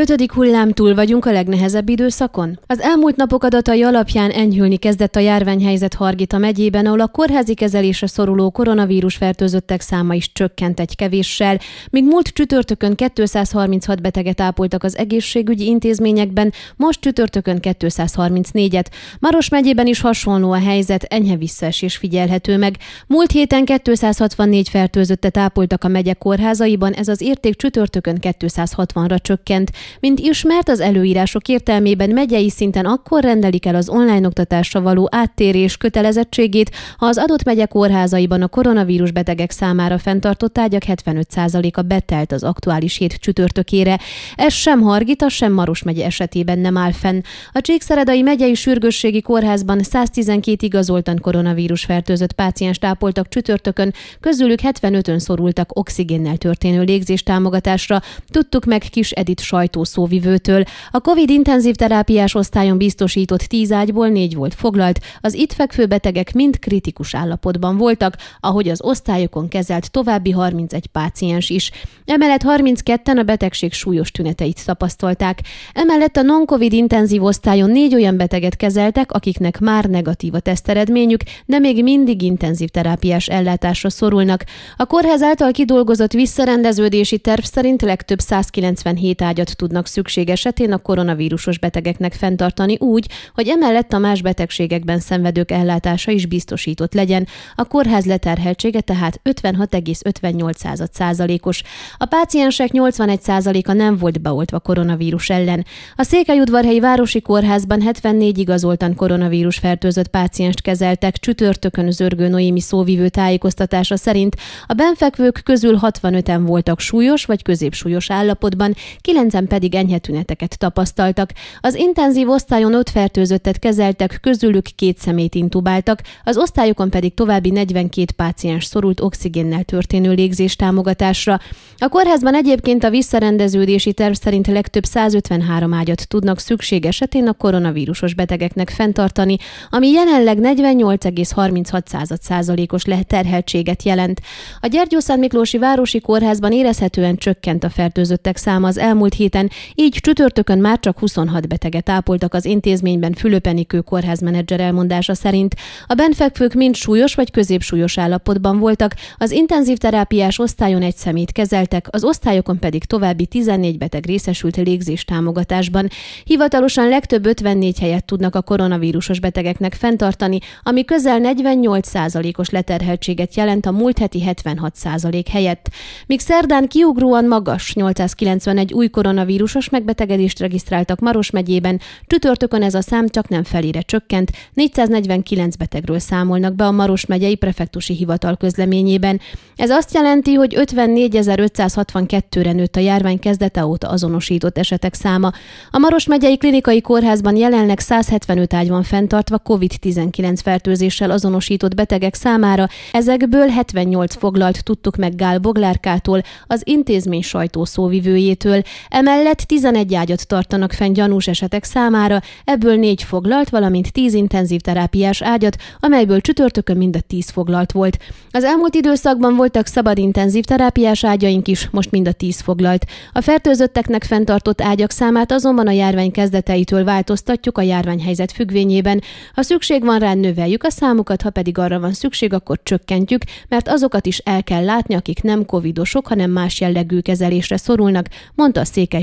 Ötödik hullám túl vagyunk a legnehezebb időszakon? Az elmúlt napok adatai alapján enyhülni kezdett a járványhelyzet Hargita megyében, ahol a kórházi kezelésre szoruló koronavírus fertőzöttek száma is csökkent egy kevéssel, míg múlt csütörtökön 236 beteget ápoltak az egészségügyi intézményekben, most csütörtökön 234-et. Maros megyében is hasonló a helyzet, enyhe visszaesés figyelhető meg. Múlt héten 264 fertőzöttet ápoltak a megye kórházaiban, ez az érték csütörtökön 260-ra csökkent. Mint ismert, az előírások értelmében megyei szinten akkor rendelik el az online oktatásra való áttérés kötelezettségét, ha az adott megye kórházaiban a koronavírus betegek számára fenntartott ágyak 75%-a betelt az aktuális hét csütörtökére. Ez sem Hargita, sem Maros megye esetében nem áll fenn. A Csíkszeredai megyei sürgősségi kórházban 112 igazoltan koronavírus fertőzött páciens tápoltak csütörtökön, közülük 75-ön szorultak oxigénnel történő légzés támogatásra. Tudtuk meg Kis Edit sajt sajtószóvivőtől. A COVID intenzív terápiás osztályon biztosított tíz ágyból négy volt foglalt, az itt fekvő betegek mind kritikus állapotban voltak, ahogy az osztályokon kezelt további 31 páciens is. Emellett 32-en a betegség súlyos tüneteit tapasztalták. Emellett a non-COVID intenzív osztályon négy olyan beteget kezeltek, akiknek már negatív a teszteredményük, de még mindig intenzív terápiás ellátásra szorulnak. A kórház által kidolgozott visszarendeződési terv szerint legtöbb 197 ágyat tudnak szükség esetén a koronavírusos betegeknek fenntartani úgy, hogy emellett a más betegségekben szenvedők ellátása is biztosított legyen. A kórház leterheltsége tehát 56,58 százalékos. A páciensek 81 százaléka nem volt beoltva koronavírus ellen. A Székelyudvarhelyi Városi Kórházban 74 igazoltan koronavírus fertőzött pácienst kezeltek csütörtökön Zörgő Noémi szóvivő tájékoztatása szerint a benfekvők közül 65-en voltak súlyos vagy középsúlyos állapotban, 9 pedig enyhe tüneteket tapasztaltak. Az intenzív osztályon ott fertőzöttet kezeltek, közülük két szemét intubáltak, az osztályokon pedig további 42 páciens szorult oxigénnel történő légzés támogatásra. A kórházban egyébként a visszarendeződési terv szerint legtöbb 153 ágyat tudnak szükség esetén a koronavírusos betegeknek fenntartani, ami jelenleg 48,36%-os terheltséget jelent. A Gyergyószent Miklósi Városi Kórházban érezhetően csökkent a fertőzöttek száma az elmúlt héten, héten, így csütörtökön már csak 26 beteget ápoltak az intézményben Fülöpenikő kórházmenedzser elmondása szerint. A benfekvők mind súlyos vagy középsúlyos állapotban voltak, az intenzív terápiás osztályon egy szemét kezeltek, az osztályokon pedig további 14 beteg részesült légzés támogatásban. Hivatalosan legtöbb 54 helyet tudnak a koronavírusos betegeknek fenntartani, ami közel 48%-os leterheltséget jelent a múlt heti 76% helyett. Míg szerdán kiugróan magas 891 új koronavírus koronavírusos megbetegedést regisztráltak Maros megyében, csütörtökön ez a szám csak nem felére csökkent, 449 betegről számolnak be a Maros megyei prefektusi hivatal közleményében. Ez azt jelenti, hogy 54.562-re nőtt a járvány kezdete óta azonosított esetek száma. A Maros megyei klinikai kórházban jelenleg 175 ágy van fenntartva COVID-19 fertőzéssel azonosított betegek számára, ezekből 78 foglalt tudtuk meg Gál Boglárkától, az intézmény sajtószóvivőjétől. Emellett 11 ágyat tartanak fenn gyanús esetek számára, ebből négy foglalt, valamint 10 intenzív terápiás ágyat, amelyből csütörtökön mind a 10 foglalt volt. Az elmúlt időszakban voltak szabad intenzív terápiás ágyaink is, most mind a 10 foglalt. A fertőzötteknek fenntartott ágyak számát azonban a járvány kezdeteitől változtatjuk a járványhelyzet függvényében. Ha szükség van rá, növeljük a számukat, ha pedig arra van szükség, akkor csökkentjük, mert azokat is el kell látni, akik nem covidosok, hanem más jellegű kezelésre szorulnak, mondta a székely